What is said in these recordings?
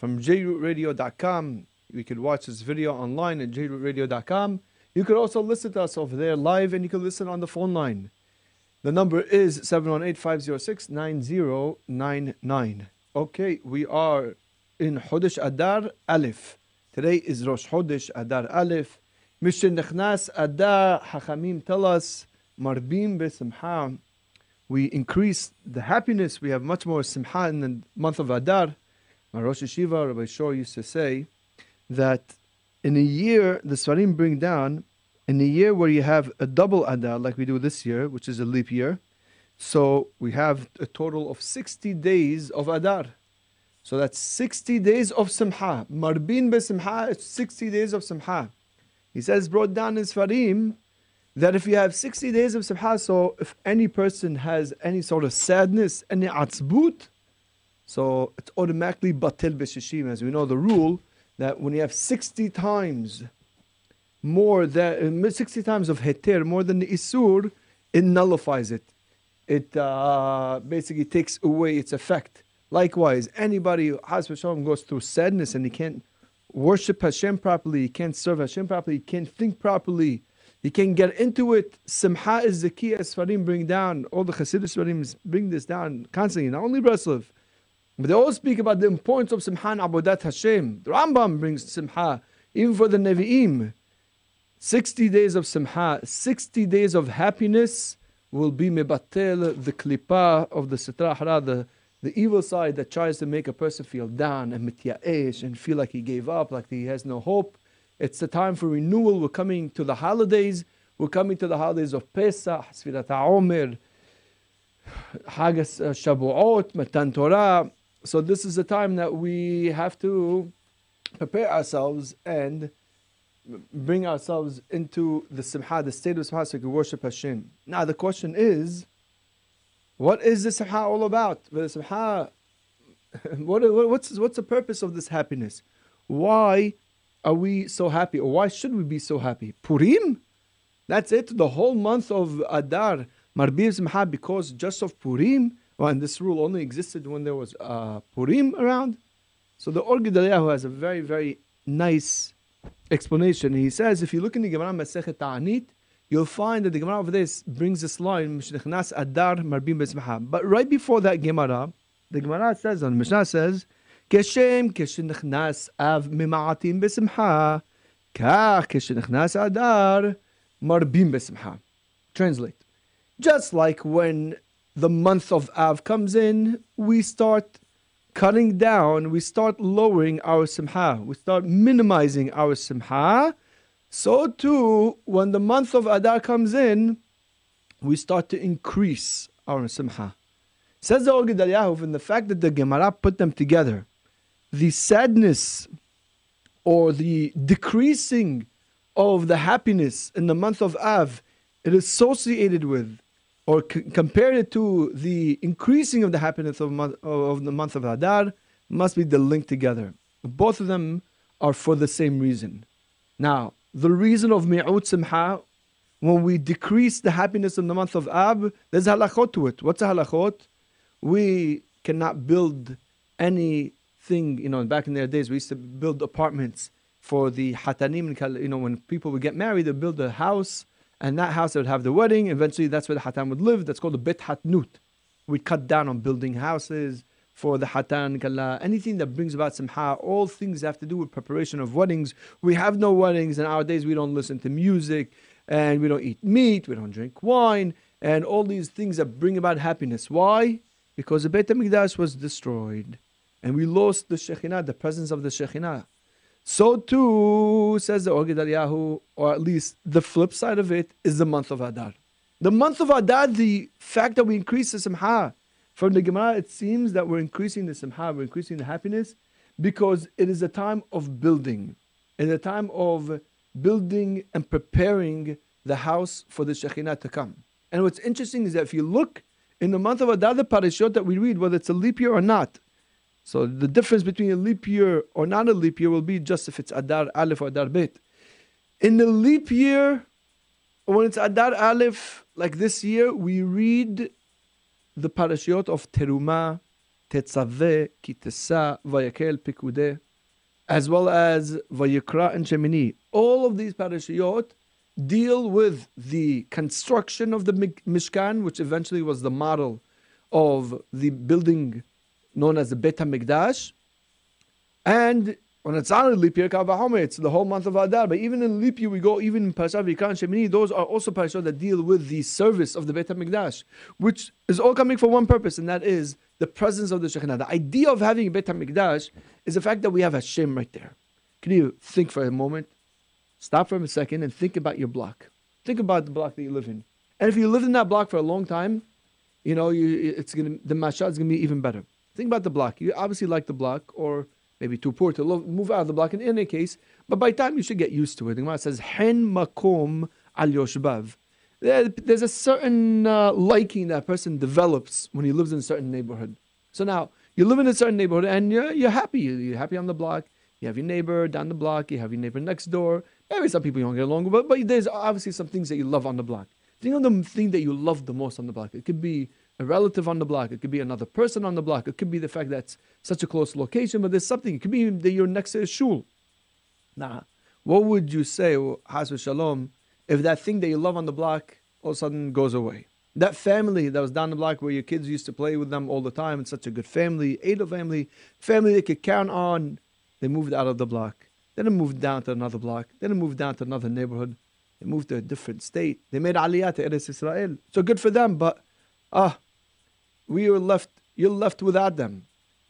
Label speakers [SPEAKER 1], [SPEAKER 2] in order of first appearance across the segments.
[SPEAKER 1] from jrootradio.com. You could watch this video online at jrootradio.com. You could also listen to us over there live and you can listen on the phone line. The number is 718-506-9099. Okay, we are in Chodesh Adar Aleph. Today is Rosh Chodesh Adar Aleph. Mishenichnas Adar Hachamim tell us Marbim Besimcha. We increase the happiness. We have much more simcha in the month of Adar. My Rosh Yeshiva, Rabbi Shor, used to say that in a year, the Svarim bring down, in a year where you have a double Adar, like we do this year, which is a leap year, so we have a total of 60 days of Adar. So that's 60 days of Simha. Marbin be Simha is 60 days of Simha. He says, brought down in Svarim, that if you have 60 days of Simha, so if any person has any sort of sadness, any atzbut, so it's automatically batil b'shishim. As we know the rule, that when you have 60 times more than, uh, 60 times of heter, more than the isur, it nullifies it. It uh, basically takes away its effect. Likewise, anybody who has Hashem goes through sadness and he can't worship Hashem properly, he can't serve Hashem properly, he can't think properly, he can't get into it. Simha is the key as Farim bring down, all the Hasidic Farim bring this down constantly, not only Breslov. But they all speak about the importance of Simha and Avodat Hashem. The Rambam brings Simha, even for the Nevi'im. 60 days of Simha, 60 days of happiness will be mebatel, the klipa of the Sitra Hara, the the evil side that tries to make a person feel down and mitya'esh and feel like he gave up, like he has no hope. It's the time for renewal. We're coming to the holidays. We're coming to the holidays of Pesach, Sfirat HaOmer, Hagas Shavuot, Matan Torah. So this is a time that we have to prepare ourselves and bring ourselves into the simha, the state of simha, so we can worship Hashem. Now the question is, what is the simha all about? The simha, what, what's, what's the purpose of this happiness? Why are we so happy? Or why should we be so happy? Purim? That's it? The whole month of Adar, Marbim simha, because just of Purim? Well, and this rule only existed when there was uh, Purim around. So the Or Gedaliyahu has a very, very nice explanation. He says, if you look in the Gemara Masechet Ta'anit, you'll find that the Gemara over this brings this line, Adar Marbim But right before that Gemara, the Gemara says, on Mishnah says, כשם כשנכנס אב ממעטים בשמחה, כך כשנכנס אדר מרבים בשמחה. Translate. Just like when the month of Av comes in, we start cutting down, we start lowering our simha, we start minimizing our simha, so too, when the month of Adar comes in, we start to increase our simha. Says the Gedaliyahu, in the fact that the Gemara put them together, the sadness or the decreasing of the happiness in the month of Av, it is associated with or c- compared it to the increasing of the happiness of, of the month of Adar, must be the link together. Both of them are for the same reason. Now, the reason of mi'ud simha, when we decrease the happiness in the month of Ab, there's halachot to it. What's a halachot? We cannot build anything, you know, back in their days, we used to build apartments for the hatanim, you know, when people would get married, they build a house, and that house would have the wedding. Eventually, that's where the hatan would live. That's called the bet hatnut. We cut down on building houses for the hatan, kala, anything that brings about simha, all things have to do with preparation of weddings. We have no weddings, and nowadays we don't listen to music, and we don't eat meat, we don't drink wine, and all these things that bring about happiness. Why? Because the Beit HaMikdash was destroyed, and we lost the Shekhinah, the presence of the Shekhinah. So too, says the Or Gedaliyahu, or at least the flip side of it, is the month of Adar. The month of Adar, the fact that we increase the Simha, from the Gemara, it seems that we're increasing the simha, we're increasing the happiness, because it is a time of building, and a time of building and preparing the house for the Shekhinah to come. And what's interesting is that if you look in the month of Adar, the parashot that we read, whether it's a leap year or not, so the difference between a leap year or not a leap year will be just if it's Adar Aleph or Adar Bet. In the leap year, when it's Adar Aleph, like this year, we read the parashiot of Teruma, Tetzaveh, Ki Tisa, Vayakel, Pikude, as well as Vayikra and Shemini. All of these parashiyot deal with the construction of the Mishkan, which eventually was the model of the building known as the Bet HaMikdash. And when it's on a leap year, it's the whole month of Adar. But even in leap year, we go even in Parashat Vayikra and Shemini. Those are also parashot that deal with the service of the Beit Hamikdash, which is all coming for one purpose, and that is the presence of the Shekhinah. The idea of having a Beit Hamikdash is the fact that we have Hashem right there. Can you think for a moment? Stop for a second and think about your block. Think about the block that you live in. And if you lived in that block for a long time, you know, you, it's gonna the mashal is gonna be even better. Think about the block. You obviously like the block, or maybe too poor to move out of the block in any case. But by time you should get used to it. The Gemara says, "Hen makom al yoshbav." There's a certain uh, liking that person develops when he lives in a certain neighborhood. So now you live in a certain neighborhood and you're, you're happy. You're happy on the block. You have your neighbor down the block. You have your neighbor next door. Maybe some people you don't get along with, but, but there's obviously some things that you love on the block. Think of the thing that you love the most on the block. It could be a relative on the block. It could be another person on the block. It could be the fact that it's such a close location, but there's something. It could be that you're next to a shul. Now, what would you say, Has Shalom, if that thing that you love on the block all of a sudden goes away? That family that was down the block where your kids used to play with them all the time, it's such a good family, Ada family, family they could count on, they moved out of the block. Then it moved down to another block. Then it moved down to another neighborhood. They moved to a different state. They made aliyah to Eretz Israel. So good for them, but ah, we are left, you're left without them.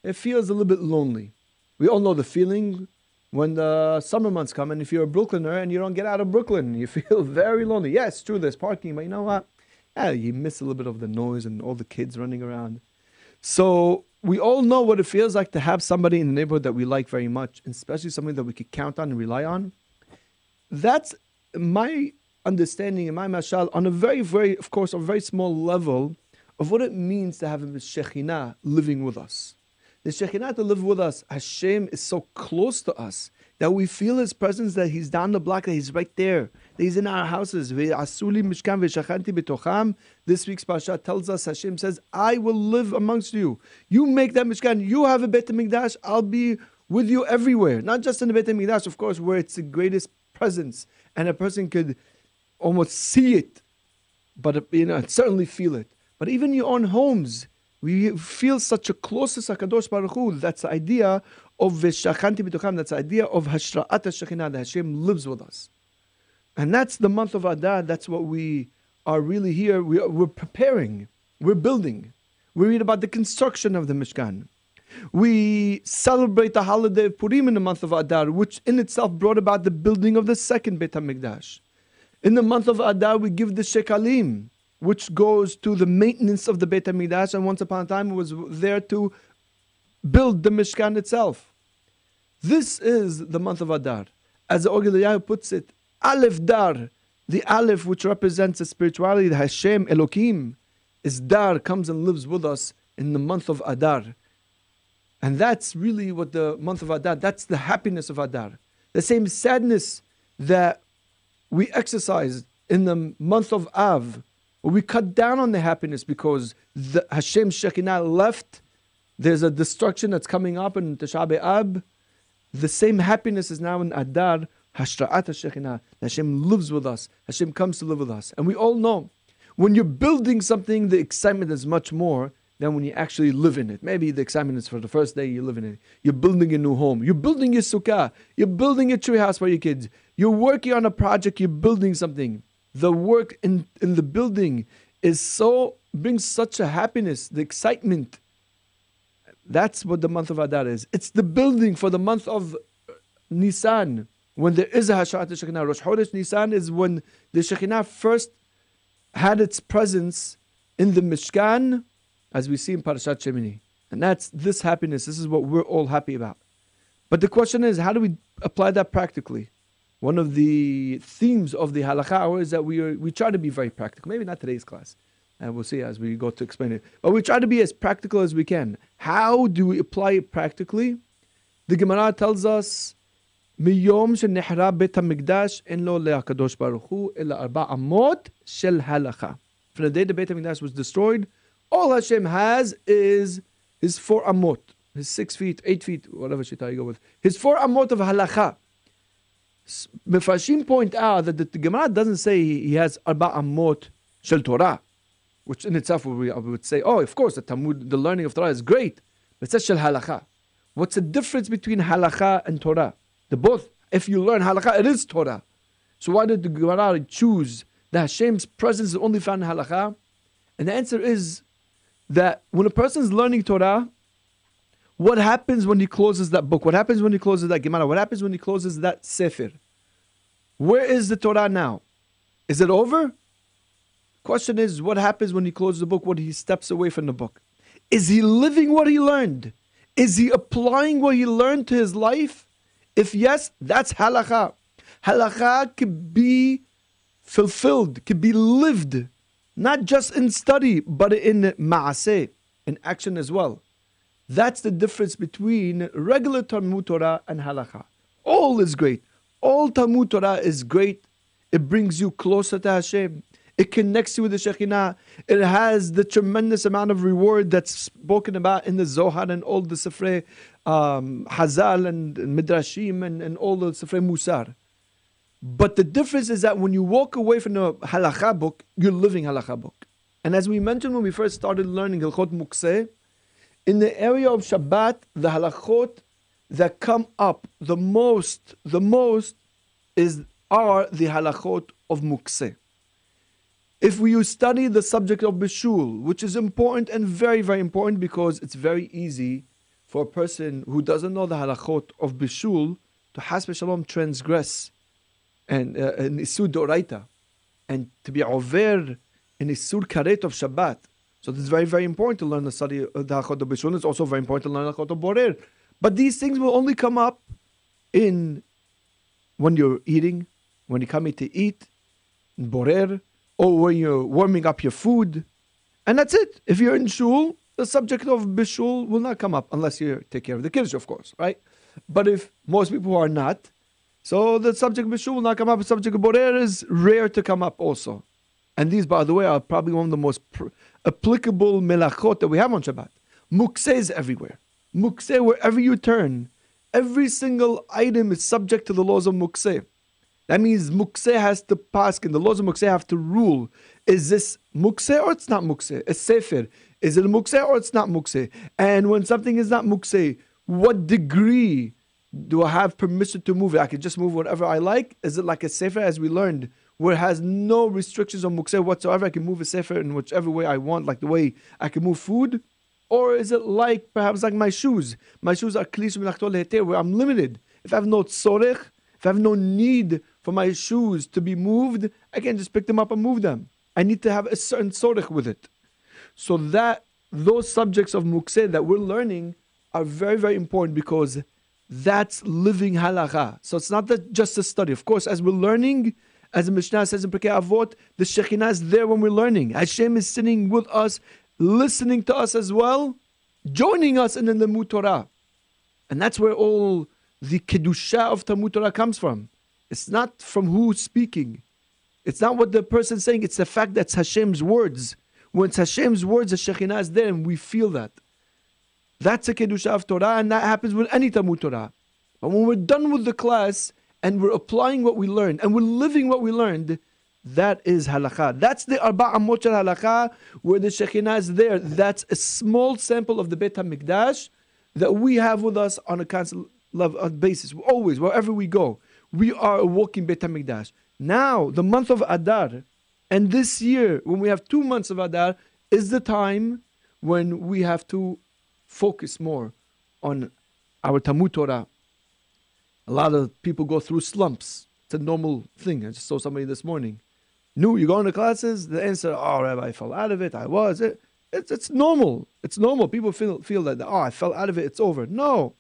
[SPEAKER 1] It feels a little bit lonely. We all know the feeling when the summer months come, and if you're a Brooklyner and you don't get out of Brooklyn, you feel very lonely. Yes, it's true, there's parking, but you know what? Yeah, you miss a little bit of the noise and all the kids running around. So we all know what it feels like to have somebody in the neighborhood that we like very much, especially somebody that we could count on and rely on. That's my understanding and my mashal on a very, very, of course, a very small level of what it means to have a Shekhinah living with us. The Shekhinah to live with us, Hashem is so close to us that we feel His presence, that He's down the block, that He's right there, that He's in our houses. This week's Pasha tells us, Hashem says, I will live amongst you. You make that Mishkan, you have a Beit HaMikdash, I'll be with you everywhere. Not just in the Beit HaMikdash, of course, where it's the greatest presence, and a person could almost see it, but you know, certainly feel it. But even your own homes, we feel such a closeness to Hakadosh Baruch Hu. That's the idea of Veshachanti B'tocham. That's the idea of Hashra'at Shekhinah. That Hashem lives with us, and that's the month of Adar. That's what we are really here. We are, we're preparing. We're building. We read about the construction of the Mishkan. We celebrate the holiday of Purim in the month of Adar, which in itself brought about the building of the second Beit HaMikdash. In the month of Adar, we give the Shekalim, which goes to the maintenance of the Beit HaMikdash, and once upon a time was there to build the Mishkan itself. This is the month of Adar. As the Giliyahu puts it, Aleph Dar, the Aleph which represents the spirituality, the Hashem, Elohim, is Dar, comes and lives with us in the month of Adar. And that's really what the month of Adar, that's the happiness of Adar. The same sadness that we exercise in the month of Av, we cut down on the happiness because the Hashem Shekinah left. There's a destruction that's coming up in Tisha B'Av. The same happiness is now in Adar, Hashra'at HaShekinah. Hashem lives with us. Hashem comes to live with us. And we all know, when you're building something, the excitement is much more than when you actually live in it. Maybe the excitement is for the first day you live in it. You're building a new home. You're building your sukkah. You're building a tree house for your kids. You're working on a project. You're building something the work in, in the building is so brings such a happiness, the excitement. That's what the month of Adar is. It's the building for the month of Nisan, when there is a Hashra'at Shekinah. Rosh Chodesh Nisan is when the Shekinah first had its presence in the Mishkan, as we see in Parashat Shemini. And that's this happiness. This is what we're all happy about. But the question is, how do we apply that practically? one of the themes of the halakha hour is that we are, we try to be very practical. Maybe not today's class, and we'll see as we go to explain it. But we try to be as practical as we can. How do we apply it practically? The Gemara tells us, "Miyom shenehrab bet hamikdash en lo leakadosh baruch hu amot shel halacha." From the day the Beit Hamikdash was destroyed, all Hashem has is his four amot, his six feet, eight feet, whatever shita you go with, his four amot of halacha. Mefarshim point out that the, Gemara doesn't say he has arba amot shel Torah, which in itself we, we would say, oh, of course, the Talmud, the learning of Torah is great, but it says shel halacha. What's the difference between halacha and Torah? The both, if you learn halacha, it is Torah. So why did the Gemara choose that Hashem's presence is only found in halacha? And the answer is that when a person is learning Torah, what happens when he closes that book? What happens when he closes that Gemara? What happens when he closes that Sefer? Where is the Torah now? Is it over? Question is, what happens when he closes the book? When he steps away from the book? Is he living what he learned? Is he applying what he learned to his life? If yes, that's halakha. Halakha could be fulfilled, could be lived, not just in study, but in ma'aseh, in action as well. That's the difference between regular Talmud Torah and halakha. All is great. All Talmud Torah is great. It brings you closer to Hashem. It connects you with the Shekhinah. It has the tremendous amount of reward that's spoken about in the Zohar and all the Sifrei um, Hazal and, and Midrashim and, and all the Sifrei Musar. But the difference is that when you walk away from the halakha book, you're living halakha book. And as we mentioned when we first started learning Hilchot Mukseh, in the area of Shabbat, the halachot that come up the most, the most is are the halachot of mukseh. If we study the subject of bishul, which is important and very, very important because it's very easy for a person who doesn't know the halachot of bishul to hasbe shalom transgress and uh, in isur doraita and to be over in isur karet of Shabbat so it's very, very important to learn the study of the Hachot Bishul. It's also very important to learn the Hachot Borer. But these things will only come up in when you're eating, when you're coming to eat, Borer, or when you're warming up your food. And that's it. If you're in shul, the subject of bishul will not come up unless you take care of the kids, of course, right? But if most people are not, so the subject of bishul will not come up. The subject of borer is rare to come up also. And these, by the way, are probably one of the most pr- applicable melachot that we have on Shabbat. Mukseh is everywhere. Mukseh, wherever you turn, every single item is subject to the laws of mukseh. That means mukseh has to pass, and the laws of mukseh have to rule. Is this mukseh or it's not mukseh? A sefer. Is it a mukseh or it's not mukseh? And when something is not mukseh, what degree do I have permission to move it? I can just move whatever I like. Is it like a sefer, as we learned, where has no restrictions on mukseh whatsoever. I can move a sefer in whichever way I want, like the way I can move food. Or is it like perhaps like my shoes? My shoes are klish where I'm limited. If I have no tzorech, if I have no need for my shoes to be moved, I can just pick them up and move them. I need to have a certain tzorech with it. So that those subjects of mukseh that we're learning are very, very important because that's living halacha. So it's not that just a study. Of course, as we're learning, as the Mishnah says in Pirkei Avot, the Shekhinah is there when we're learning. Hashem is sitting with us, listening to us as well, joining us in the Talmud Torah. And that's where all the Kedusha of Talmud Torah comes from. It's not from who's speaking. It's not what the person's saying, it's the fact that Hashem's words. When it's Hashem's words, the Shekhinah is there and we feel that. That's a Kedusha of Torah, and that happens with any Talmud Torah. But when we're done with the class, and we're applying what we learned and we're living what we learned, that is halakha. That's the arba amot halakha where the Shekhinah is there. That's a small sample of the Beit HaMikdash that we have with us on a constant uh, basis. Always, wherever we go, we are a walking Beit HaMikdash. Now, the month of Adar, and this year, when we have two months of Adar, is the time when we have to focus more on our Talmud Torah, a lot of people go through slumps. It's a normal thing. I just saw somebody this morning. New, you going to classes? The answer, oh, Rabbi, I fell out of it. I was. It, it's, it's normal. It's normal. People feel, feel that, oh, I fell out of it. It's over. No.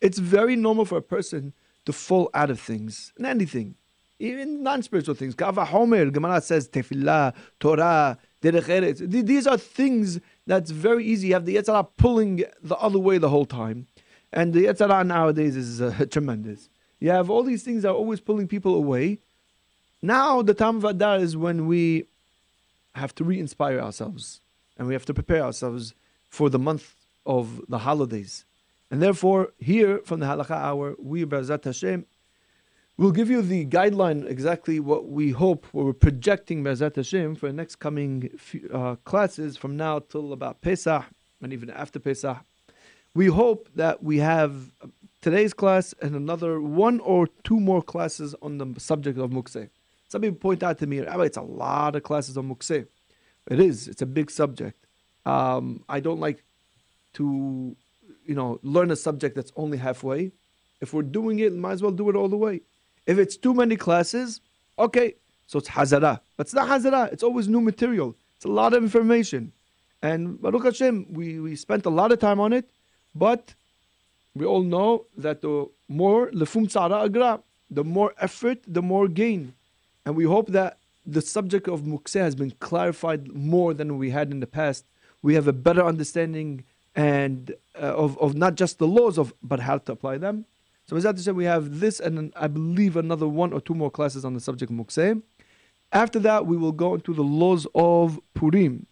[SPEAKER 1] It's very normal for a person to fall out of things, and anything, even non-spiritual things. Kal Vachomer, Gemara says, Tefillah, Torah, Derech These are things that's very easy. You have the Yetzer Hara pulling the other way the whole time. And the Yetzer Hara nowadays is uh, tremendous. You have all these things that are always pulling people away. Now the time of Adar is when we have to re-inspire ourselves and we have to prepare ourselves for the month of the holidays. And therefore, here from the Halakha Hour, we, Be'ezrat Hashem, will give you the guideline exactly what we hope, what we're projecting Be'ezrat Hashem for the next coming few, uh, classes from now till about Pesach and even after Pesach. We hope that we have today's class and another one or two more classes on the subject of Mukseh. Some people point out to me, Rabbi, it's a lot of classes on Mukseh. It is. It's a big subject. Um, I don't like to, you know, learn a subject that's only halfway. If we're doing it, might as well do it all the way. If it's too many classes, okay, so it's hazara. But it's not hazara. It's always new material. It's a lot of information. And Baruch Hashem, we, we spent a lot of time on it, but we all know that the more lefum tzara agra, the more effort, the more gain. And we hope that the subject of mukse has been clarified more than we had in the past. We have a better understanding and uh, of, of not just the laws of but how to apply them. So as I said, we have this and I believe another one or two more classes on the subject of mukse. After that, we will go into the laws of Purim.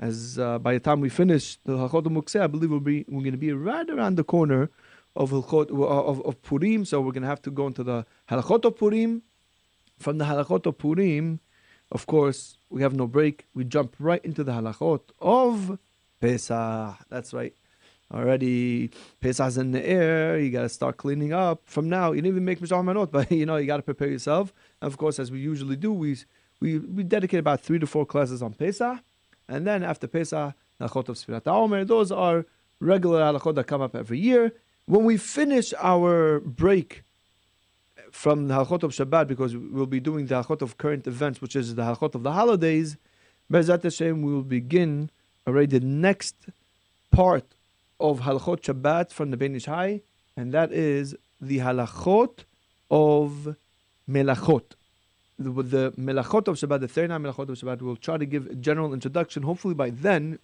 [SPEAKER 1] As uh, by the time we finish the Halachot of Mukseh, I believe we'll be, we're going to be right around the corner of, Halachot, of, of Purim. So we're going to have to go into the Halachot of Purim. From the Halachot of Purim, of course, we have no break. We jump right into the Halachot of Pesach. That's right. Already, Pesach's in the air. You got to start cleaning up. From now, you didn't even make Mishloach Manot, but you know, you got to prepare yourself. And of course, as we usually do, we, we, we dedicate about three to four classes on Pesach. And then after Pesach, Halachot of Sfirat HaOmer. Those are regular halachot that come up every year. When we finish our break from the halachot of Shabbat, because we'll be doing the halachot of current events, which is the halachot of the holidays, Be'ezrat Hashem, we will begin already the next part of halachot Shabbat from the Ben Ish Hai, and that is the halachot of melachot the, the melachot of Shabbat, the 39 melachot of Shabbat, we'll try to give a general introduction. Hopefully by then,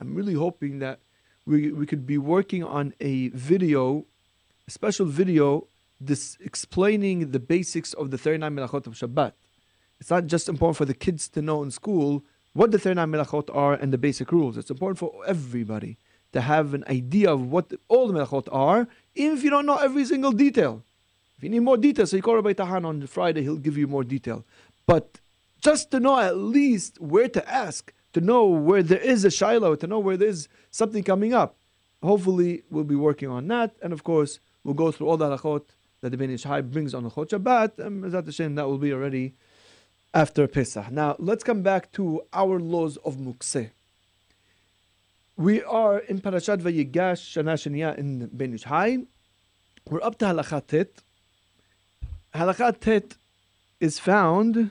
[SPEAKER 1] I'm really hoping that we, we could be working on a video, a special video, this explaining the basics of the 39 melachot of Shabbat. It's not just important for the kids to know in school what the 39 melachot are and the basic rules. It's important for everybody to have an idea of what all the melachot are, even if you don't know every single detail. If you need more details, so you call Rabbi Tahan on Friday, he'll give you more detail. But just to know at least where to ask, to know where there is a She'elah, to know where there's something coming up. Hopefully, we'll be working on that. And of course, we'll go through all the halachot that the Ben Ish Hai brings on the Chot Shabbat. And Mizat Hashem, that will be already after Pesach. Now, let's come back to our laws of Mukseh. We are in Parashat Vayigash Shana Shaniya in Ben Ish Hai. We're up to Halachat Tet. Halakha Tet is found,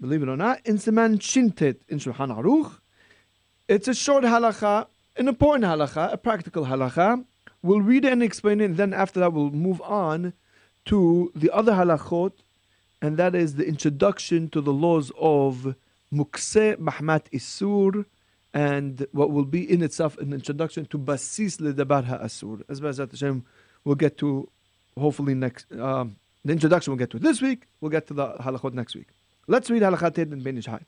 [SPEAKER 1] believe it or not, in Siman Shintet in Shulchan Aruch. It's a short halakha, an important halakha, a practical halakha. We'll read it and explain it, and then after that we'll move on to the other halachot, and that is the introduction to the laws of Mukse Mahmat Isur, and what will be in itself an introduction to Basis Ledabar HaAsur. As Hashem, we'll get to hopefully next um, the introduction we'll get to this week. We'll get to the halachot next week. Let's read halachat in Ben Ish Hai.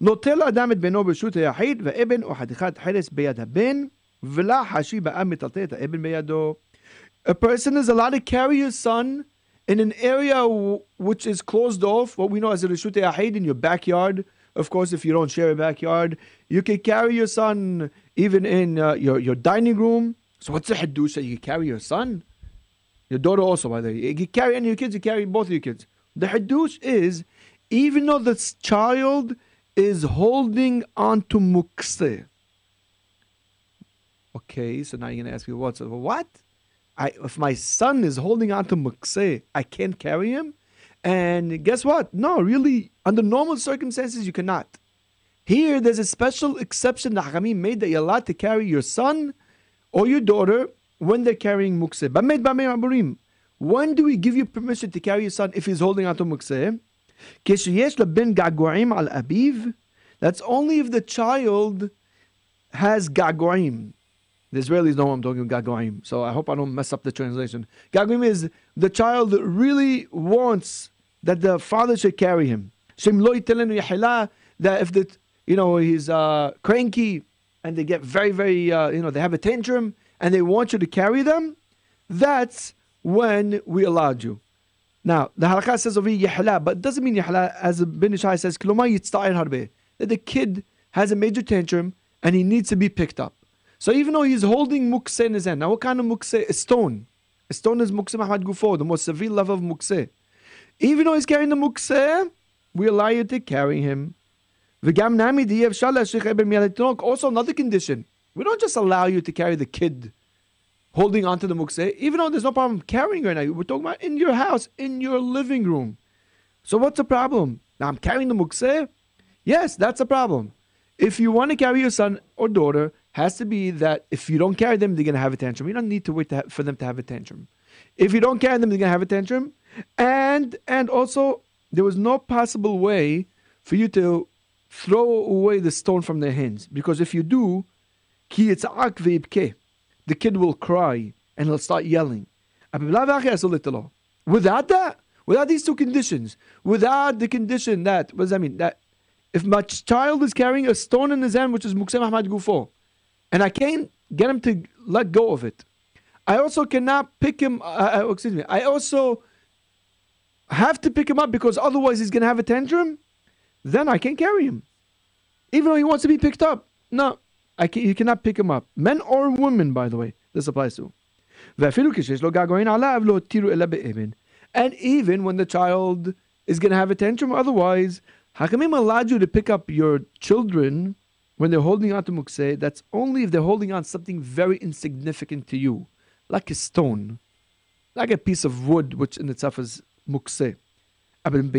[SPEAKER 1] נוטל אדם את בנו ברשות היחיד, ואבן או חתיכת חרס ביד הבן, ולה חשי בעם מטלטל את האבן בידו. A person is allowed to carry his son in an area which is closed off, what we know as a Rishut Yahid, in your backyard. Of course, if you don't share a backyard, you can carry your son even in uh, your, your dining room. So what's the hadush that you can carry your son? Your daughter also, by the way. You carry any of your kids, you carry both of your kids. The hadush is, even though the child is holding on to mukse. Okay, so now you're going to ask me, what? So, what? I, if my son is holding on to mukse, I can't carry him? And guess what? No, really, under normal circumstances, you cannot. Here, there's a special exception that Hakamim made that you're allowed to carry your son or your daughter when they're carrying mukse. When do we give you permission to carry your son if he's holding onto mukse? That's only if the child has gagoim. The Israelis know I'm talking about gagoim, so I hope I don't mess up the translation. Gagoim is the child really wants that the father should carry him. That if the you know he's uh, cranky and they get very, very, uh, you know, they have a tantrum and they want you to carry them, that's when we allowed you. Now, the halakha says over here but it doesn't mean yahla, as Ben Ish Hai says, that the kid has a major tantrum and he needs to be picked up. So even though he's holding mukse in his hand, now what kind of mukse? A stone. A stone is mukse Mahmad Gufo, the most severe level of mukse. Even though he's carrying the mukse, we allow you to carry him. Also, another condition. We don't just allow you to carry the kid holding onto the mukse, even though there's no problem carrying right now. We're talking about in your house, in your living room. So what's the problem? Now I'm carrying the mukse. Yes, that's a problem. If you want to carry your son or daughter, has to be that if you don't carry them, they're going to have a tantrum. You don't need to wait to for them to have a tantrum. If you don't carry them, they're going to have a tantrum. And and also, there was no possible way for you to throw away the stone from their hands. Because if you do, the kid will cry and he'll start yelling. Without that, without these two conditions, without the condition that, what does that mean? That if my child is carrying a stone in his hand, which is Muksem Ahmad Gufo, and I can't get him to let go of it, I also cannot pick him, uh, uh excuse me, I also have to pick him up because otherwise he's going to have a tantrum, then I can't carry him. Even though he wants to be picked up. No, I can, you cannot pick him up. Men or women, by the way, this applies to. And even when the child is going to have a tantrum, otherwise, Hakamim allowed you to pick up your children when they're holding on to mukse. That's only if they're holding on something very insignificant to you, like a stone, like a piece of wood, which in itself is mukse. But if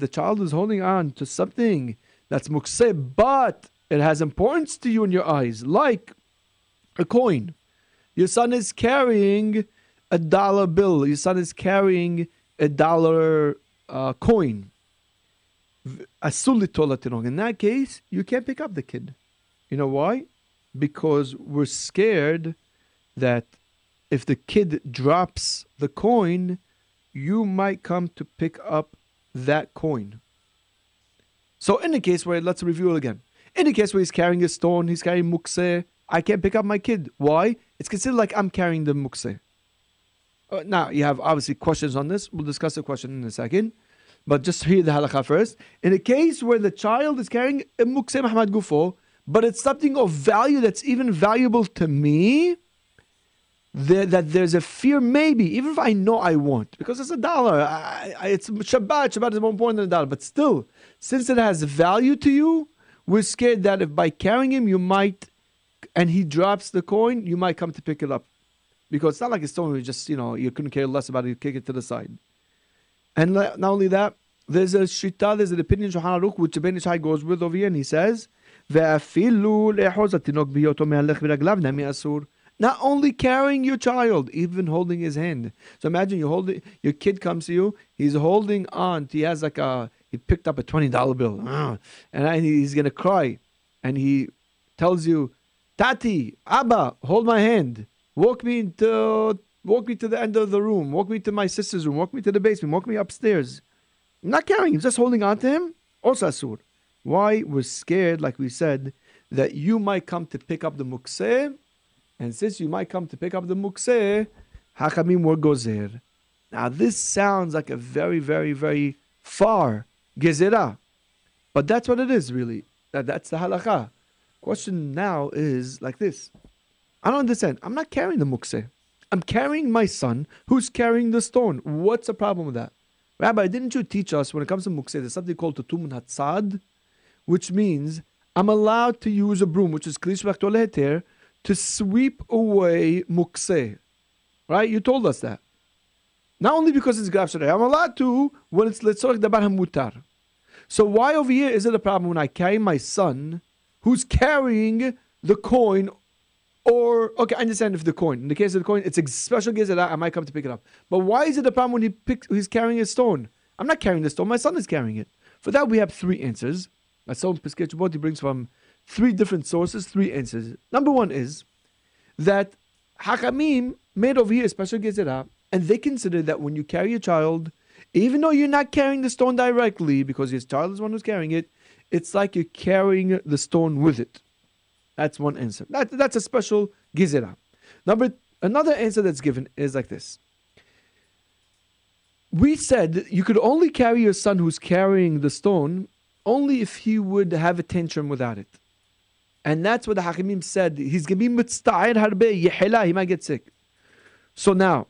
[SPEAKER 1] the child is holding on to something that's mukse, but it has importance to you in your eyes, like a coin. Your son is carrying a dollar bill. Your son is carrying a dollar uh, coin. In that case, you can't pick up the kid. You know why? Because we're scared that if the kid drops the coin, you might come to pick up that coin. So in the case where, let's review it again. In the case where he's carrying a stone, he's carrying mukse, I can't pick up my kid. Why? It's considered like I'm carrying the mukse. Uh, now, you have obviously questions on this. We'll discuss the question in a second. But just hear the halakha first. In a case where the child is carrying a mukse Mahmad Gufo, but it's something of value that's even valuable to me, there, that there's a fear, maybe, even if I know I won't, because it's a dollar. I, I, it's Shabbat. Shabbat is more important than a dollar. But still, since it has value to you, we're scared that if by carrying him, you might, and he drops the coin, you might come to pick it up. Because it's not like a stone you just, you know, you couldn't care less about it, you kick it to the side. And not only that, there's a shita, there's an opinion Shulchan Aruch, which Ben Ish Hai goes with over here, and he says, not only carrying your child, even holding his hand. So imagine you hold it, your kid comes to you, he's holding on, he has like a, he picked up a $20 bill, ah, and he's to cry. And he tells you, Tati, Abba, hold my hand. Walk me into, walk me to the end of the room. Walk me to my sister's room. Walk me to the basement. Walk me upstairs. I'm not carrying him, just holding on to him. Also asur. Why? We're scared, like we said, that you might come to pick up the mukseh and since you might come to pick up the mukseh, hachamim were gozer. Now this sounds like a very, very, very far gezerah. But that's what it is really. That, that's the halakha. Question now is like this. I don't understand. I'm not carrying the mukseh. I'm carrying my son who's carrying the stone. What's the problem with that? Rabbi, didn't you teach us when it comes to mukseh, there's something called tiltul min hatzad, which means I'm allowed to use a broom, which is klish heter, to sweep away mukse. Right? You told us that. Not only because it's graf I'm allowed to when it's letzorach dabar mutar. So why over here is it a problem when I carry my son who's carrying the coin or okay, I understand if the coin. In the case of the coin, it's a special that I might come to pick it up. But why is it a problem when he picks he's carrying a stone? I'm not carrying the stone, my son is carrying it. For that we have three answers. That's so Piskech he brings from three different sources, three answers. Number one is that Hakamim made over here a special gezerah, and they consider that when you carry a child, even though you're not carrying the stone directly, because your child is one who's carrying it, it's like you're carrying the stone with it. That's one answer. That, that's a special gizera. Number another answer that's given is like this. We said you could only carry your son who's carrying the stone only if he would have a tantrum without it. And that's what the Hakamim said. He's going to be mitzta'ir harbe, yihila, he might get sick. So now,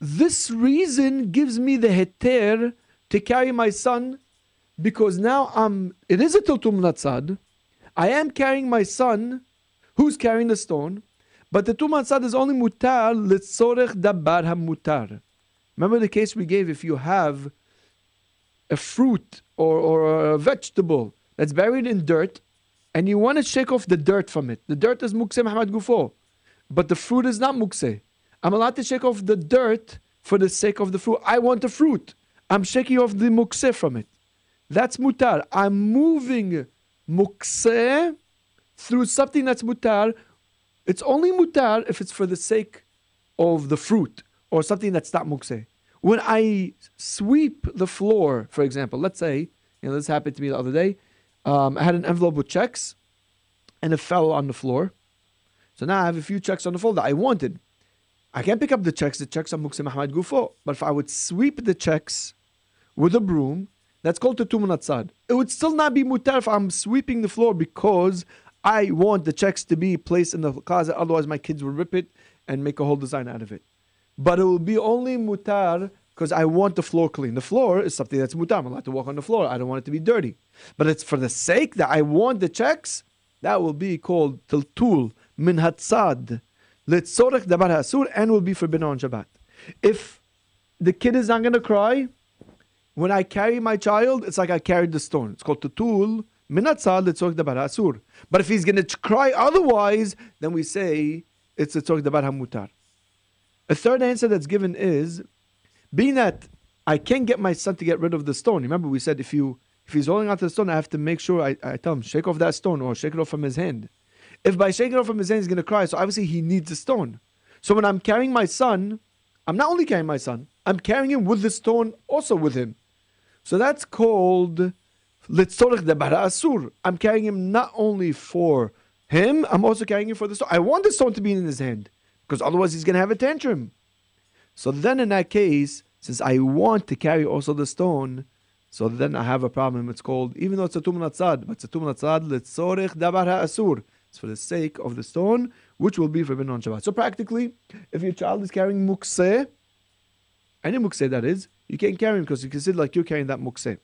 [SPEAKER 1] this reason gives me the heter to carry my son because now I'm, it is a tiltum natzad. I am carrying my son who's carrying the stone, but the tum natzad is only mutar litzorech dabar mutar. Remember the case we gave if you have a fruit or, or a vegetable that's buried in dirt and you want to shake off the dirt from it. The dirt is mukse Mahmad Gufo, but the fruit is not mukse. I'm allowed to shake off the dirt for the sake of the fruit. I want the fruit. I'm shaking off the mukse from it. That's mutar. I'm moving mukse through something that's mutar. It's only mutar if it's for the sake of the fruit or something that's not mukse. When I sweep the floor, for example, let's say, you know, this happened to me the other day. Um, I had an envelope with checks and it fell on the floor. So now I have a few checks on the floor that I wanted. I can't pick up the checks. The checks are Mukse Mahmad Gufo. But if I would sweep the checks with a broom, that's called Tutum Natzad. It would still not be mutar if I'm sweeping the floor because I want the checks to be placed in the closet. Otherwise, my kids will rip it and make a whole design out of it. But it will be only mutar because I want the floor clean. The floor is something that's mutar. I'm allowed to walk on the floor. I don't want it to be dirty. But it's for the sake that I want the checks. That will be called tiltul min hatzad litzorech dabar asur and will be forbidden on Shabbat. If the kid is not going to cry, when I carry my child, it's like I carried the stone. It's called tutul minatzad litzorech dabar asur. But if he's going to cry otherwise, then we say it's litzorech dabar hamutar. A third answer that's given is, being that I can't get my son to get rid of the stone. Remember, we said if you if he's holding onto the stone, I have to make sure I, I tell him shake off that stone or shake it off from his hand. If by shaking it off from his hand he's going to cry, so obviously he needs the stone. So when I'm carrying my son, I'm not only carrying my son, I'm carrying him with the stone also with him. So that's called litzorich de asur. I'm carrying him not only for him, I'm also carrying him for the stone. I want the stone to be in his hand because otherwise he's going to have a tantrum. So then in that case, since I want to carry also the stone, so then I have a problem. It's called, even though it's a tum natzad, but it's a tum natzad letzorich dabar asur. It's for the sake of the stone, which will be forbidden on Shabbat. So practically, if your child is carrying mukseh, any mukseh that is, you can't carry him because you consider like you're carrying that mukseh.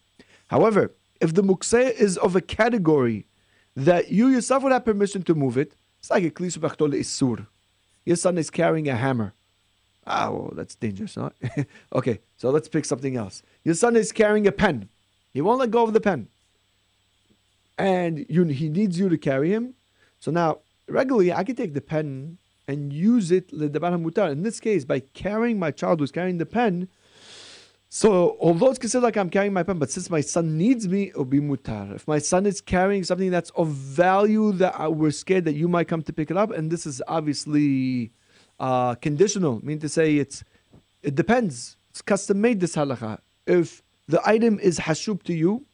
[SPEAKER 1] However, if the mukseh is of a category that you yourself would have permission to move it, it's like a klisu isur. Your son is carrying a hammer. Ah, well, that's dangerous, huh? okay, so let's pick something else. Your son is carrying a pen. He won't let go of the pen. And you, he needs you to carry him. So now, regularly, I can take the pen and use it. In this case, by carrying my child who's carrying the pen, so although it's considered like I'm carrying my pen, but since my son needs me, it'll be mutar. If my son is carrying something that's of value that we're scared that you might come to pick it up, and this is obviously uh, conditional, mean to say it's it depends. It's custom made this halacha. If the item is hashub to you,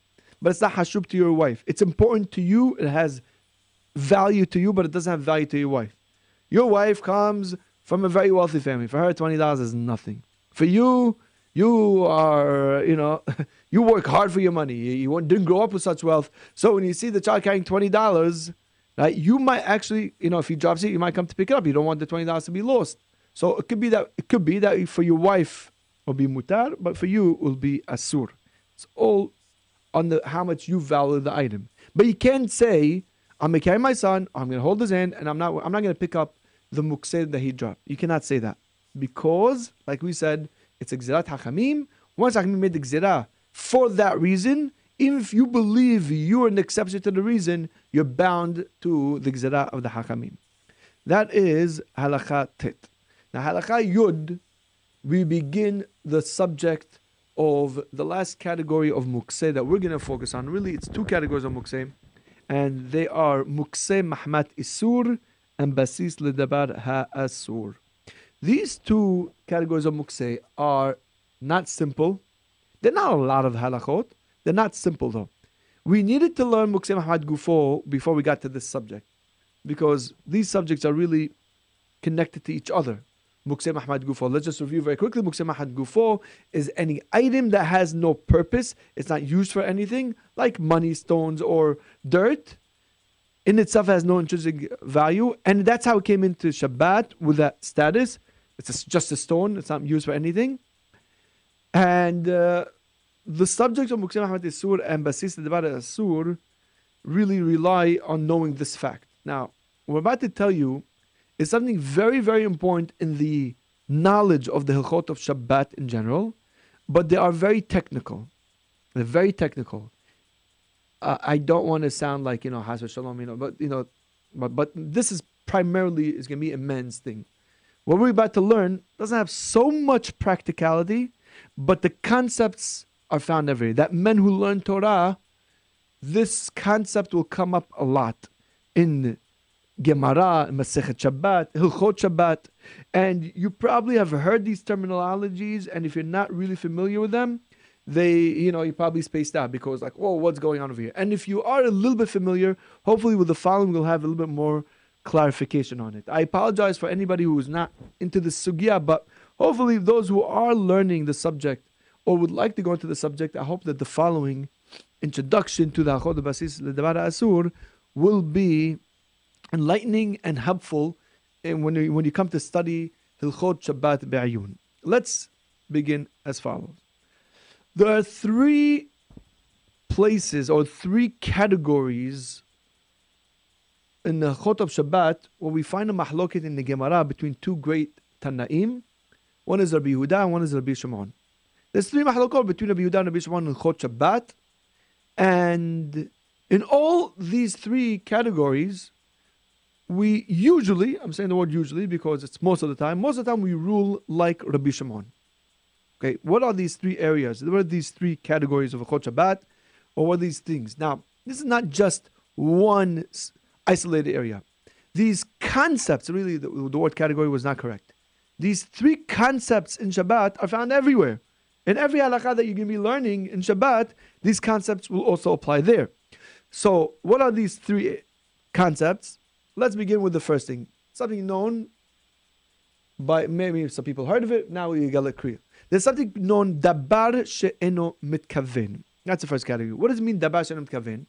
[SPEAKER 1] but it's not hashub to your wife. It's important to you. It has value to you, but it doesn't have value to your wife. Your wife comes from a very wealthy family. For her, twenty dollars is nothing. For you, you are, you know, you work hard for your money. You didn't grow up with such wealth. So when you see the child carrying twenty dollars, right? You might actually, you know, if he drops it, you might come to pick it up. You don't want the twenty dollars to be lost. So it could be that it could be that for your wife will be mutar, but for you will be asur. It's all on the how much you value the item. But you can't say, I'm gonna carry my son, I'm gonna hold his hand, and I'm not I'm not gonna pick up the muksed that he dropped. You cannot say that. Because, like we said, it's a gzirat hachamim. Once hachamim made the gzirah for that reason, if you believe you're an exception to the reason, you're bound to the gzera of the hakamim. That is halakha tit. Now halakha yud, we begin the subject of the last category of mukse that we're going to focus on. Really, it's two categories of mukse, and they are mukse mahmat isur and basis ledabar ha asur. These two categories of mukse are not simple. They're not a lot of halachot, they're not simple though. We needed to learn Mukseh Mahmad Gufo before we got to this subject. because these subjects are really connected to each other. Mukseh Mahmad Gufo. Let's just review very quickly. Mukseh Mahmad Gufo is any item that has no purpose. It's not used for anything, like money, stones, or dirt. In itself has no intrinsic value. And that's how it came into Shabbat with that status. It's just a stone. It's not used for anything. And uh, the subject of Mukseh Mahmad Isur and Basis Dabara Asur really rely on knowing this fact. Now, what we're about to tell you is something very, very important in the knowledge of the Hilchot of Shabbat in general, but they are very technical. They're very technical. Uh, I don't want to sound like, you know, Hasra Shalom, you know, but, you know, but, but this is primarily is going to be a men's thing. What we're about to learn doesn't have so much practicality, but the concepts are found everywhere. That men who learn Torah, this concept will come up a lot in Gemara, Masechet Shabbat, Hilchot Shabbat, and you probably have heard these terminologies, and if you're not really familiar with them, they, you know, you probably spaced out because like, whoa, what's going on over here? And if you are a little bit familiar, hopefully with the following, we'll have a little bit more clarification on it. I apologize for anybody who is not into the sugya, but hopefully those who are learning the subject or would like to go into the subject, I hope that the following introduction to the Achod Basis Ledabara Asur will be enlightening and helpful and when you, when you come to study Hilchot Shabbat Be'ayun. Let's begin as follows. There are three places or three categories in the Chot of Shabbat where we find a mahloket in the Gemara between two great Tanaim. One is Rabbi Yehuda and one is Rabbi Shimon. There's three mahlokot between Rabbi Yehuda and Rabbi Shimon in Chot Shabbat. And in all these three categories, we usually, I'm saying the word usually because it's most of the time, most of the time we rule like Rabbi Shimon. Okay, what are these three areas? What are these three categories of a Chot Shabbat? Or what are these things? Now, this is not just one isolated area. These concepts, really, the, the word category was not correct. These three concepts in Shabbat are found everywhere. In every halakha that you're going to be learning in Shabbat, these concepts will also apply there. So, what are these three concepts? Let's begin with the first thing. Something known by maybe some people heard of it. Now get it clear. There's something known dabar she'eno mitkaven. That's the first category. What does it mean dabar she'eno mitkaven?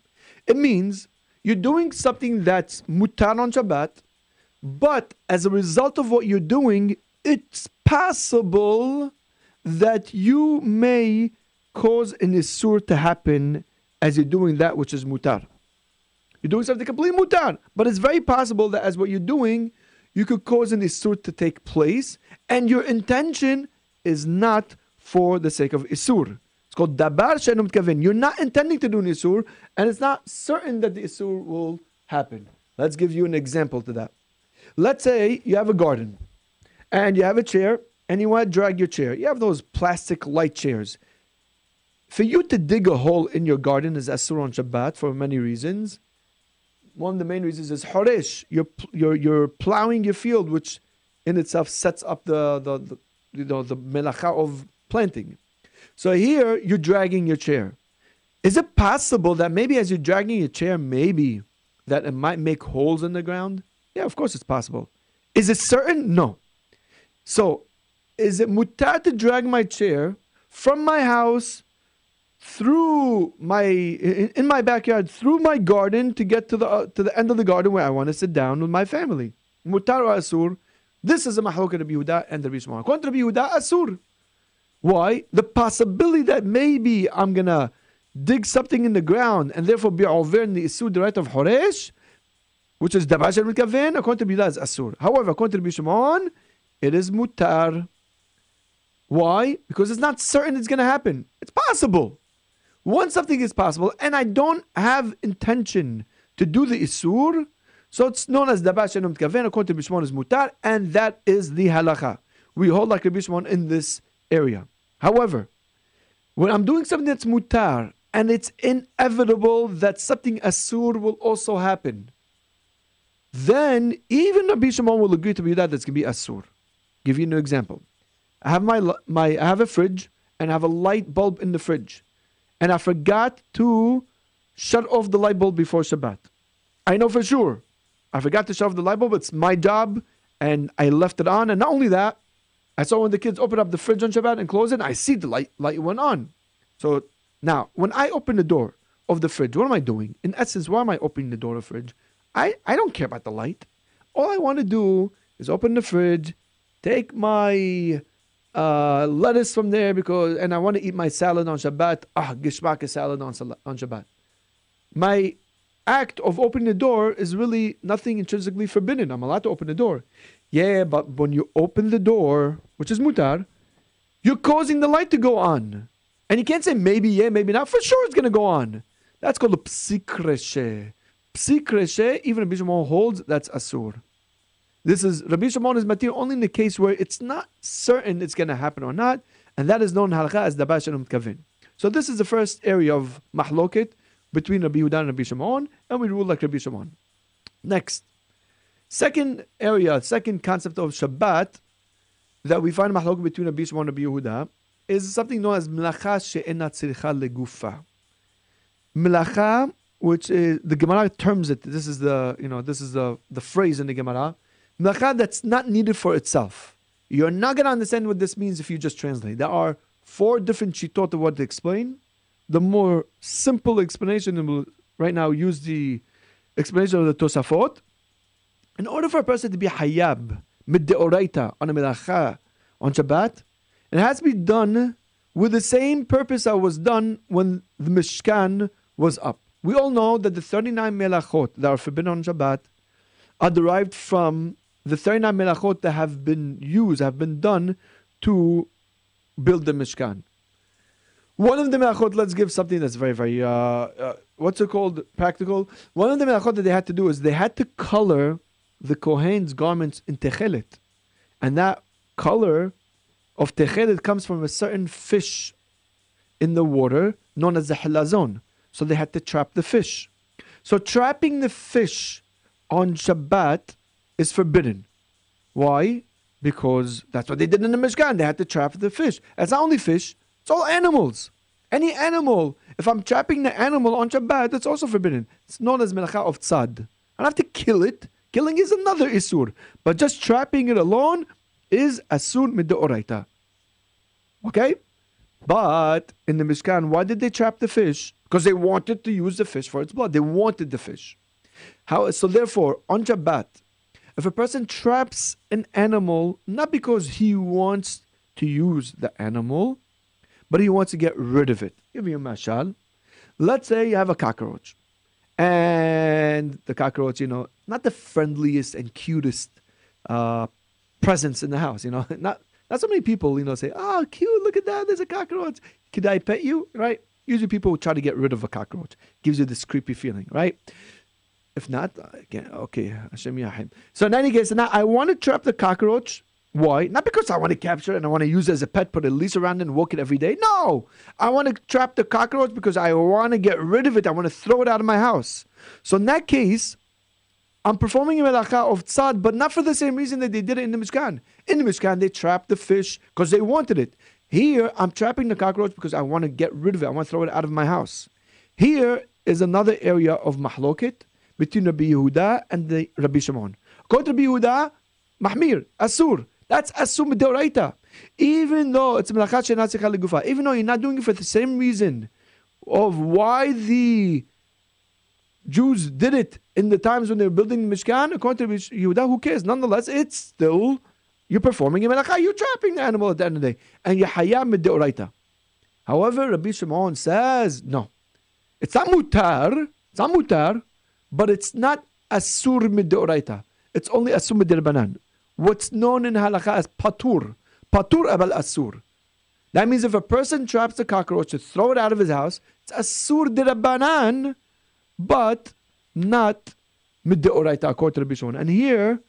[SPEAKER 1] It means you're doing something that's mutar on Shabbat, but as a result of what you're doing, it's possible that you may cause an isur to happen as you're doing that which is mutar. You're doing something completely mutar. But it's very possible that as what you're doing, you could cause an isur to take place, and your intention is not for the sake of isur. It's called dabar she'eno mitkaven. You're not intending to do an isur, and it's not certain that the isur will happen. Let's give you an example to that. Let's say you have a garden, and you have a chair, and you want to drag your chair. You have those plastic light chairs. For you to dig a hole in your garden is asur on Shabbat for many reasons one of the main reasons is horesh. You're you're you're plowing your field, which in itself sets up the the, the you know the melacha of planting. So here you're dragging your chair. Is it possible that maybe as you're dragging your chair, maybe that it might make holes in the ground? Yeah, of course it's possible. Is it certain? No. So is it mutar to drag my chair from my house through my in, my backyard through my garden to get to the uh, to the end of the garden where I want to sit down with my family. Mutar asur. This is a mahloket Rabbi Yehuda and Rabbi Shimon. To Rabbi Yehuda, asur. Why? The possibility that maybe I'm gonna dig something in the ground and therefore be over in the isur the right of horesh, which is dabar she'eno mitkaven. According to Yehuda, is asur. However, according to Rabbi Shimon, it is mutar. Why? Because it's not certain it's gonna happen. It's possible. Once something is possible and I don't have intention to do the isur, so it's known as dabar she'eno mitkaven, according to Bishmon is mutar, and that is the halacha. We hold like Rabbi Shimon in this area. However, when I'm doing something that's mutar and it's inevitable that something asur will also happen, then even Rabbi Shimon will agree to be that that's going to be asur. Give you an example. I have my my I have a fridge and I have a light bulb in the fridge and I forgot to shut off the light bulb before Shabbat. I know for sure. I forgot to shut off the light bulb. It's my job, and I left it on. And not only that, I saw when the kids open up the fridge on Shabbat and close it, I see the light light went on. So now, when I open the door of the fridge, what am I doing? In essence, why am I opening the door of the fridge? I, I don't care about the light. All I want to do is open the fridge, take my uh, lettuce from there because, and I want to eat my salad on Shabbat. Ah, gishmak salad on, on Shabbat. My act of opening the door is really nothing intrinsically forbidden. I'm allowed to open the door. Yeah, but when you open the door, which is mutar, you're causing the light to go on. And you can't say maybe yeah, maybe not. For sure it's going to go on. That's called a psik reisha. Psikreshe, even a Shimon holds that's asur. This is Rabbi Shimon is matir only in the case where it's not certain it's going to happen or not, and that is known halakha as dabar she'eno mitkaven. So this is the first area of mahloket between Rabbi Yehuda and Rabbi Shimon, and we rule like Rabbi Shimon. Next, second area, second concept of Shabbat that we find mahloket between Rabbi Shimon and Rabbi Yehuda is something known as melacha she'ena tziricha legufa. Melacha, which is the Gemara terms it. This is the you know this is the the phrase in the Gemara. Melacha that's not needed for itself. You're not going to understand what this means if you just translate. There are four different shitot of what to explain. The more simple explanation, will right now use the explanation of the Tosafot. In order for a person to be hayab, mid on a melacha, on Shabbat, it has to be done with the same purpose that was done when the Mishkan was up. We all know that the 39 melachot that are forbidden on Shabbat are derived from the 39 melachot that have been used, have been done to build the Mishkan. One of the melachot, let's give something that's very, very, uh, uh, what's it called, practical. One of the melachot that they had to do is they had to color the Kohen's garments in techelet. And that color of techelet comes from a certain fish in the water known as the hilazon. So they had to trap the fish. So trapping the fish on Shabbat is forbidden. Why? Because that's what they did in the Mishkan. They had to trap the fish. It's not only fish, it's all animals. Any animal. If I'm trapping the animal on Shabbat, that's also forbidden. It's known as melacha of tzad. I don't have to kill it. Killing is another isur. But just trapping it alone is asur midoraita. Okay? But in the Mishkan, why did they trap the fish? Because they wanted to use the fish for its blood. They wanted the fish. How so therefore, on Shabbat, if a person traps an animal, not because he wants to use the animal, but he wants to get rid of it. Give me a mashal. Let's say you have a cockroach. And the cockroach, you know, not the friendliest and cutest uh, presence in the house, you know, not not so many people, you know, say, "Oh, cute! Look at that! There's a cockroach. Could I pet you?" Right? Usually, people try to get rid of a cockroach. Gives you this creepy feeling, right? If not, again, okay, Hashem Yahim. So in any case, now I want to trap the cockroach. Why? Not because I want to capture it and I want to use it as a pet, put a leash around it and walk it every day. No! I want to trap the cockroach because I want to get rid of it. I want to throw it out of my house. So in that case, I'm performing a melacha of tzad, but not for the same reason that they did it in the Mishkan. In the Mishkan, they trapped the fish because they wanted it. Here, I'm trapping the cockroach because I want to get rid of it. I want to throw it out of my house. Here is another area of mahloket between Rabbi Yehuda and the Rabbi Shimon. According to Rabbi Yehuda, mahmir, asur. That's asur midoraita. Even though it's melachat gufa, even though you're not doing it for the same reason of why the Jews did it in the times when they were building the Mishkan, according to Yehuda, who cares? Nonetheless, it's still, you're performing a melachah, you're trapping the animal at the end of the day. And you're hayam. However, Rabbi Shimon says, no. It's not mutar, it's not mutar, but it's not asur midoraita. It's only asur midirbanan. What's known in halakha as patur. Patur abal asur. That means if a person traps a cockroach to throw it out of his house, it's asur dirabanan but not middeoraita according to Rabbi Shimon. And here,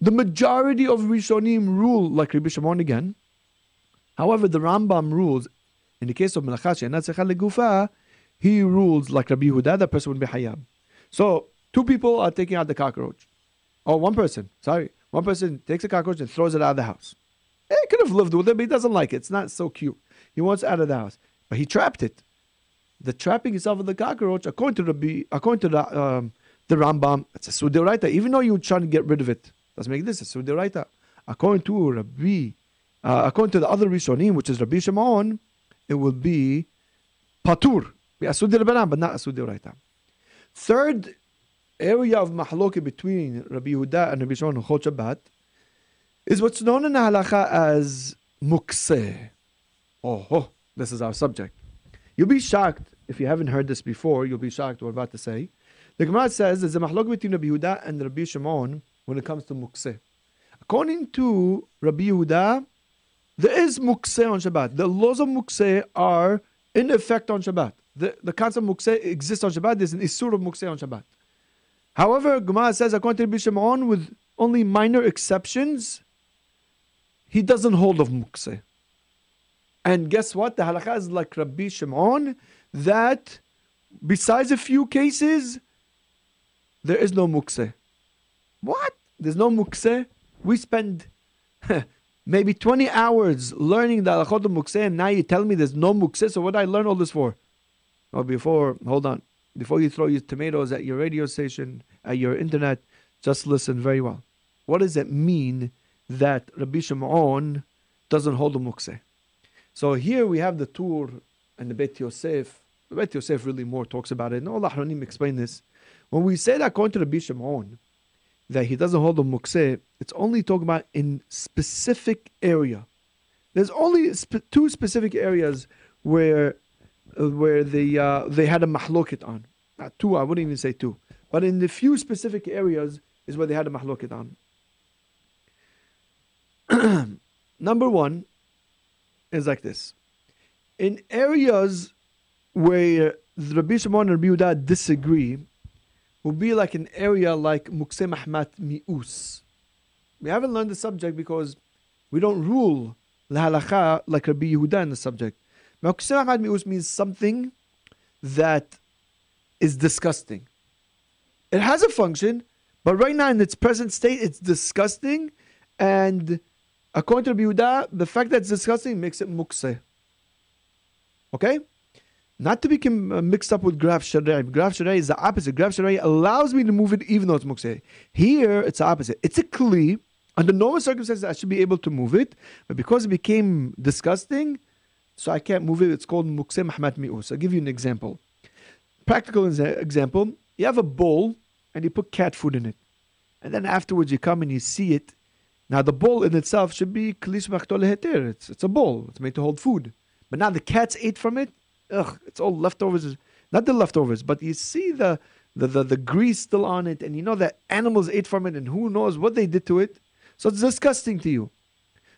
[SPEAKER 1] the majority of Rishonim rule like Rabbi Shimon again. However, the Rambam rules, in the case of Melachat and Gufa, he rules like Rabbi Huda, that person would be Hayab. So, two people are taking out the cockroach. Or one person, sorry. One person takes a cockroach and throws it out of the house. He could have lived with it, but he doesn't like it. It's not so cute. He wants out of the house. But he trapped it the trapping itself of the cockroach, according to the according to the um, the Rambam, it's asur deoraita, even though you're trying to get rid of it. Let's make this asur deoraita. According to Rabbi, uh, according to the other Rishonim, which is Rabbi Shimon, it will be Patur. Be Asud but not a Asud Third area of mahloki between Rabbi Yehuda and Rabbi Shimon Chol Shabbat is what's known in halacha as mukseh. Oh, oh, this is our subject. You'll be shocked if you haven't heard this before. You'll be shocked. What we're about to say. The Gemara says there's a mahlok between Rabbi Yehuda and Rabbi Shimon when it comes to mukseh. According to Rabbi Yehuda, there is mukseh on Shabbat. The laws of mukseh are in effect on Shabbat. The, the concept of mukseh exists on Shabbat. There's an isur of mukseh on Shabbat. However, Gemara says according to Rabbi Shimon, with only minor exceptions, he doesn't hold of mukseh. And guess what? The halakha is like Rabbi Shimon that besides a few cases, there is no mukseh. What? There's no mukseh? We spend maybe 20 hours learning the halachot of mukseh, and now you tell me there's no mukseh, so what did I learn all this for? Well, before, hold on. Before you throw your tomatoes at your radio station, at your internet, just listen very well. What does it mean that Rabbi Shimon doesn't hold the mukseh? So here we have the Tur and the Bet Yosef. The Bet Yosef really more talks about it. And all Haranim explain this. When we say that according to Rabbi Shimon, that he doesn't hold the mukseh, it's only talking about in specific area. There's only sp- two specific areas where where they uh, they had a mahloket on. Not two, I wouldn't even say two. But in the few specific areas is where they had a mahloket on. Number one, is like this. In areas where Rabbi Shimon and Rabbi Yehuda disagree, will be like an area like Mukse Mahmat Mi'us. We haven't learned the subject because we don't rule the halacha like Rabbi Yehuda in the subject. Mukse Mahmat Mi'us means something that is disgusting. It has a function, but right now in its present state, it's disgusting and According to Rabbi the fact that it's disgusting makes it mukse. Okay? Not to be uh, mixed up with graf shel re'i. Graf shel re'i is the opposite. Graf shel re'i allows me to move it even though it's mukse. Here, it's the opposite. It's a kli. Under normal circumstances, I should be able to move it. But because it became disgusting, so I can't move it. It's called mukse mahmat mi'us. I'll give you an example. Practical example. You have a bowl and you put cat food in it. And then afterwards you come and you see it now the bowl in itself should be klish heter. It's it's a bowl. It's made to hold food. But now the cats ate from it. Ugh, it's all leftovers. Not the leftovers, but you see the the, the, the grease still on it, and you know that animals ate from it, and who knows what they did to it. So it's disgusting to you.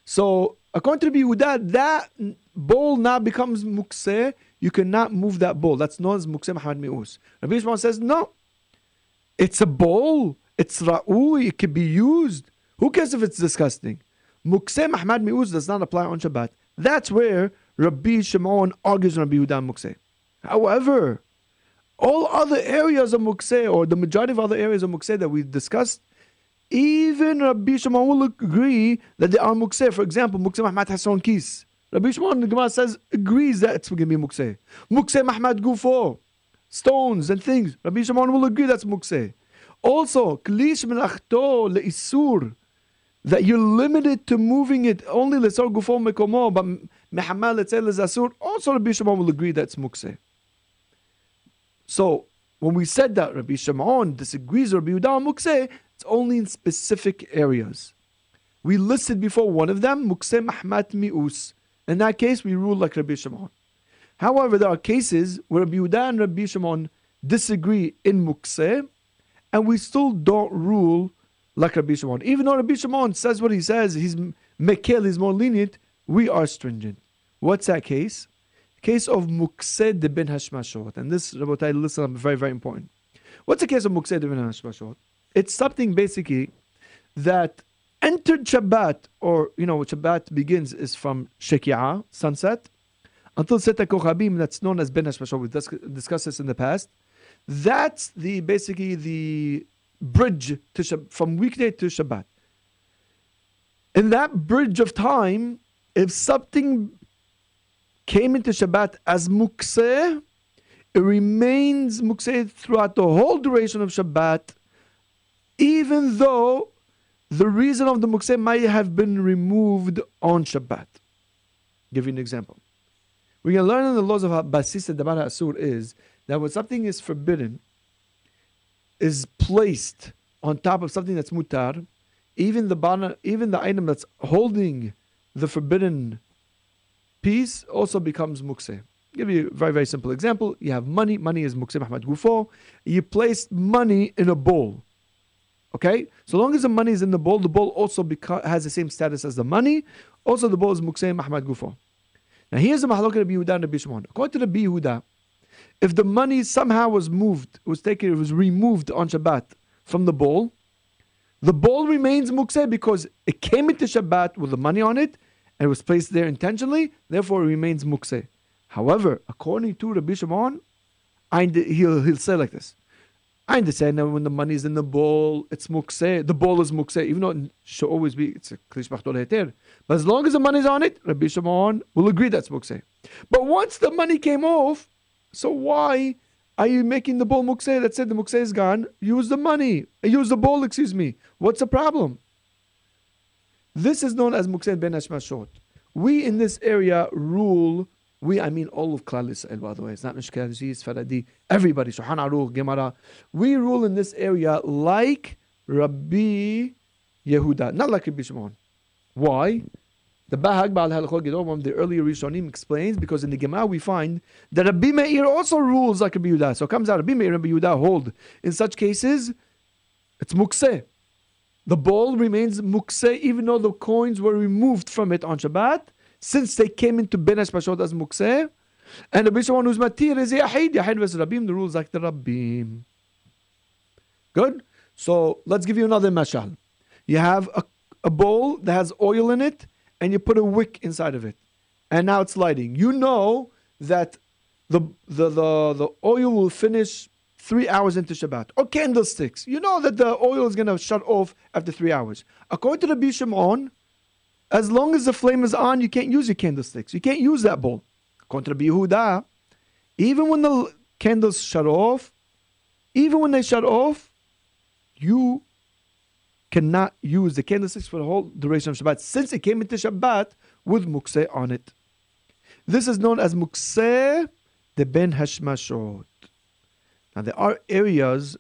[SPEAKER 1] So according to Rabbi Yehuda, that bowl now becomes mukseh. You cannot move that bowl. That's known as mukseh Mahmad Mi'us. Rabbi Yishmael says, no. It's a bowl. It's ra'u. It can be used. Who cares if it's disgusting? Mukseh Mahmad Mi'us does not apply on Shabbat. That's where Rabbi Shimon argues on Rabbi Yehuda Mukseh. However, all other areas of Mukseh, or the majority of other areas of Mukseh that we discussed, even Rabbi Shimon will agree that they are Mukseh. For example, mukse Mukseh Mahmad Hisaron Kis. Rabbi Shimon, the Gemara says, agrees that it's going to be Mukseh. Mukseh Mahmad Gufo, stones and things. Rabbi Shimon will agree that's Mukseh. Also, Klish Melachto Le'isur that you're limited to moving it only lesor gufo mekomo, but mehamal letzel zasur. Also, Rabbi Shimon will agree that's mukse. So when we said that Rabbi Shimon disagrees with Rabbi Yehuda mukse, it's only in specific areas. We listed before one of them, mukse mahmat mi'us. In that case, we rule like Rabbi Shimon. However, there are cases where Rabbi Yehuda and Rabbi Shimon disagree in mukse, and we still don't rule like Rabbi Shimon. Even though Rabbi Shimon says what he says, he's mekel, he's more lenient, we are stringent. What's that case? Case of Mukse de bin Hashmashot. And this, Rabbi listen, very, very important. What's the case of Mukse de bin Hashmashot? It's something basically that entered Shabbat, or, you know, Shabbat begins is from Sheki'ah, sunset, until Seta Kochabim, that's known as Ben Hashmashot. We've discussed this in the past. That's the basically the bridge to from weekday to Shabbat. In that bridge of time, if something came into Shabbat as mukseh, it remains mukseh throughout the whole duration of Shabbat, even though the reason of the mukseh might have been removed on Shabbat. Give you an example. We can learn in the laws of Basis Dabar Asur is that when something is forbidden, is placed on top of something that's mutar, even the bana, even the item that's holding the forbidden piece also becomes mukseh. Give you a very, very simple example. You have money. Money is mukseh Mahmad Gufo. You place money in a bowl. Okay? So long as the money is in the bowl, the bowl also beca- has the same status as the money. Also, the bowl is mukseh Mahmad Gufo. Now, here's the mahalok Rabbi Yehuda and Rabbi Shimon. According to Rabbi Yehuda, if the money somehow was moved, was taken, it was removed on Shabbat from the bowl, the bowl remains mukseh because it came into Shabbat with the money on it and it was placed there intentionally, therefore it remains mukseh. However, according to Rabbi Shimon, he'll, he'll say like this. I understand that when the money is in the bowl, it's mukseh. The bowl is mukseh, even though it should always be it's a klish heter. But as long as the money is on it, Rabbi Shimon will agree that's mukseh. But once the money came off, so why are you making the bowl mukseh that said the mukseh is gone? Use the money. Use the bowl, excuse me. What's the problem? This is known as mukseh ben hashmashot. We in this area rule we, I mean all of Klal Yisrael, by the way. It's not Ashkenazi, it's Faradi. Everybody, Shulchan Aruch, Gemara. We rule in this area like Rabbi Yehuda, not like Rabbi Shimon. Why? The Bahag Baal Halachot one of the earlier Rishonim explains because in the Gemara we find that Rabbi Meir also rules like Rabbi Yehuda. So it comes out Rabbi Meir and Rabbi Yehuda hold. In such cases, it's mukseh. The ball remains mukseh even though the coins were removed from it on Shabbat since they came into Ben Hashmashot as Mukseh, and the one who's Matir is Yahid, Yahid versus Rabim, the rules like the Rabim. Good? So let's give you another mashal. You have a, a bowl that has oil in it, and you put a wick inside of it. And now it's lighting. You know that the, the, the, the oil will finish three hours into Shabbat. Or candlesticks. You know that the oil is going to shut off after three hours. According to the Bishimon, as long as the flame is on, you can't use your candlesticks. You can't use that bowl. Contra Bihuda, even when the candles shut off, even when they shut off, you cannot use the candlesticks for the whole duration of Shabbat since it came into Shabbat with mukseh on it. This is known as mukseh the ben hashmashot. Now there are areas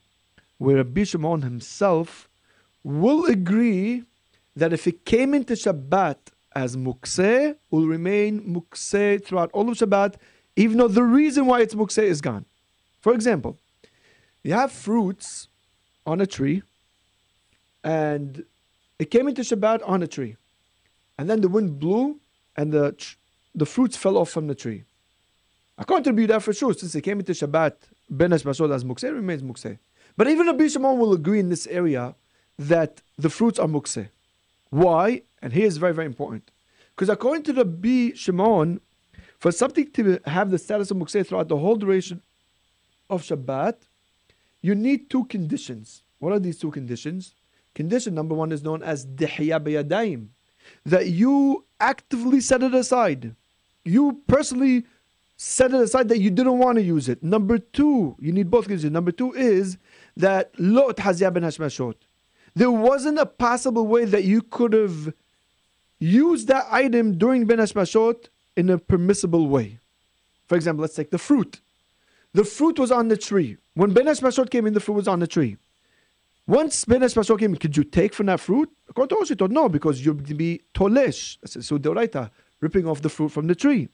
[SPEAKER 1] where Rabbi himself will agree that if it came into Shabbat as mukseh, will remain mukseh throughout all of Shabbat, even though the reason why it's mukseh is gone. For example, you have fruits on a tree, and it came into Shabbat on a tree, and then the wind blew, and the the fruits fell off from the tree. According to that for sure, since it came into Shabbat, Ben Hashmashot as mukseh, remains mukseh. But even Rabbi Shimon will agree in this area that the fruits are mukseh. Why? And here's very, very important. Because according to the B Shimon, for something to have the status of Mukseh throughout the whole duration of Shabbat, you need two conditions. What are these two conditions? Condition number one is known as Dehiya Beyadayim, that you actively set it aside. You personally set it aside that you didn't want to use it. Number two, you need both conditions. Number two is that Lo Hazya ben Hashmashot there wasn't a possible way that you could have used that item during Ben Hashmashot in a permissible way. For example, let's take the fruit. The fruit was on the tree. When Ben Hashmashot came in, the fruit was on the tree. Once Ben Hashmashot came in, could you take from that fruit? According to thought no, because you'd be tolesh, so deoraita, uh, ripping off the fruit from the tree.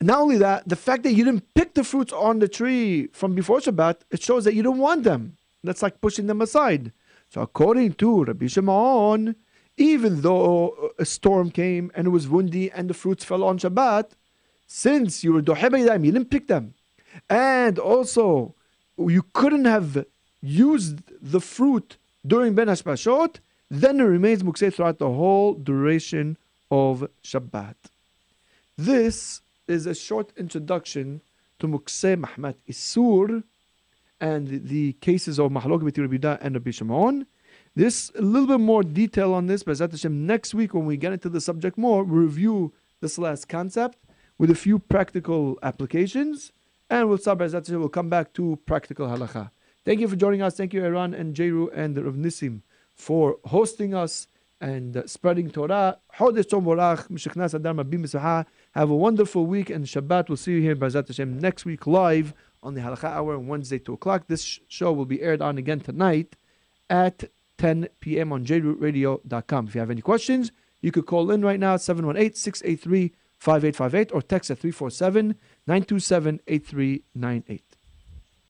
[SPEAKER 1] Not only that, the fact that you didn't pick the fruits on the tree from before Shabbat, it shows that you don't want them. That's like pushing them aside. So according to Rabbi Shimon, even though a storm came and it was windy and the fruits fell on Shabbat, since you were dohebayim, you didn't pick them, and also you couldn't have used the fruit during Ben Hashmashot, then it remains mukseh throughout the whole duration of Shabbat. This is a short introduction to mukseh Mahmat Isur, and the cases of Mahalok between Rabbi and Rabbi Shimon. This a little bit more detail on this, but Hashem, next week when we get into the subject more, we review this last concept with a few practical applications, And we'll stop, Bezrat We'll come back to practical halacha. Thank you for joining us. Thank you, Iran and Jeru and Rav Nissim for hosting us and uh, spreading Torah. Have a wonderful week and Shabbat. We'll see you here, Bezrat Hashem, next week live on the Halacha Hour on Wednesday, 2 o'clock. This show will be aired on again tonight at 10 p.m. on jrootradio.com. If you have any questions, you could call in right now, at 718 683 5858, or text at 347 927 8398.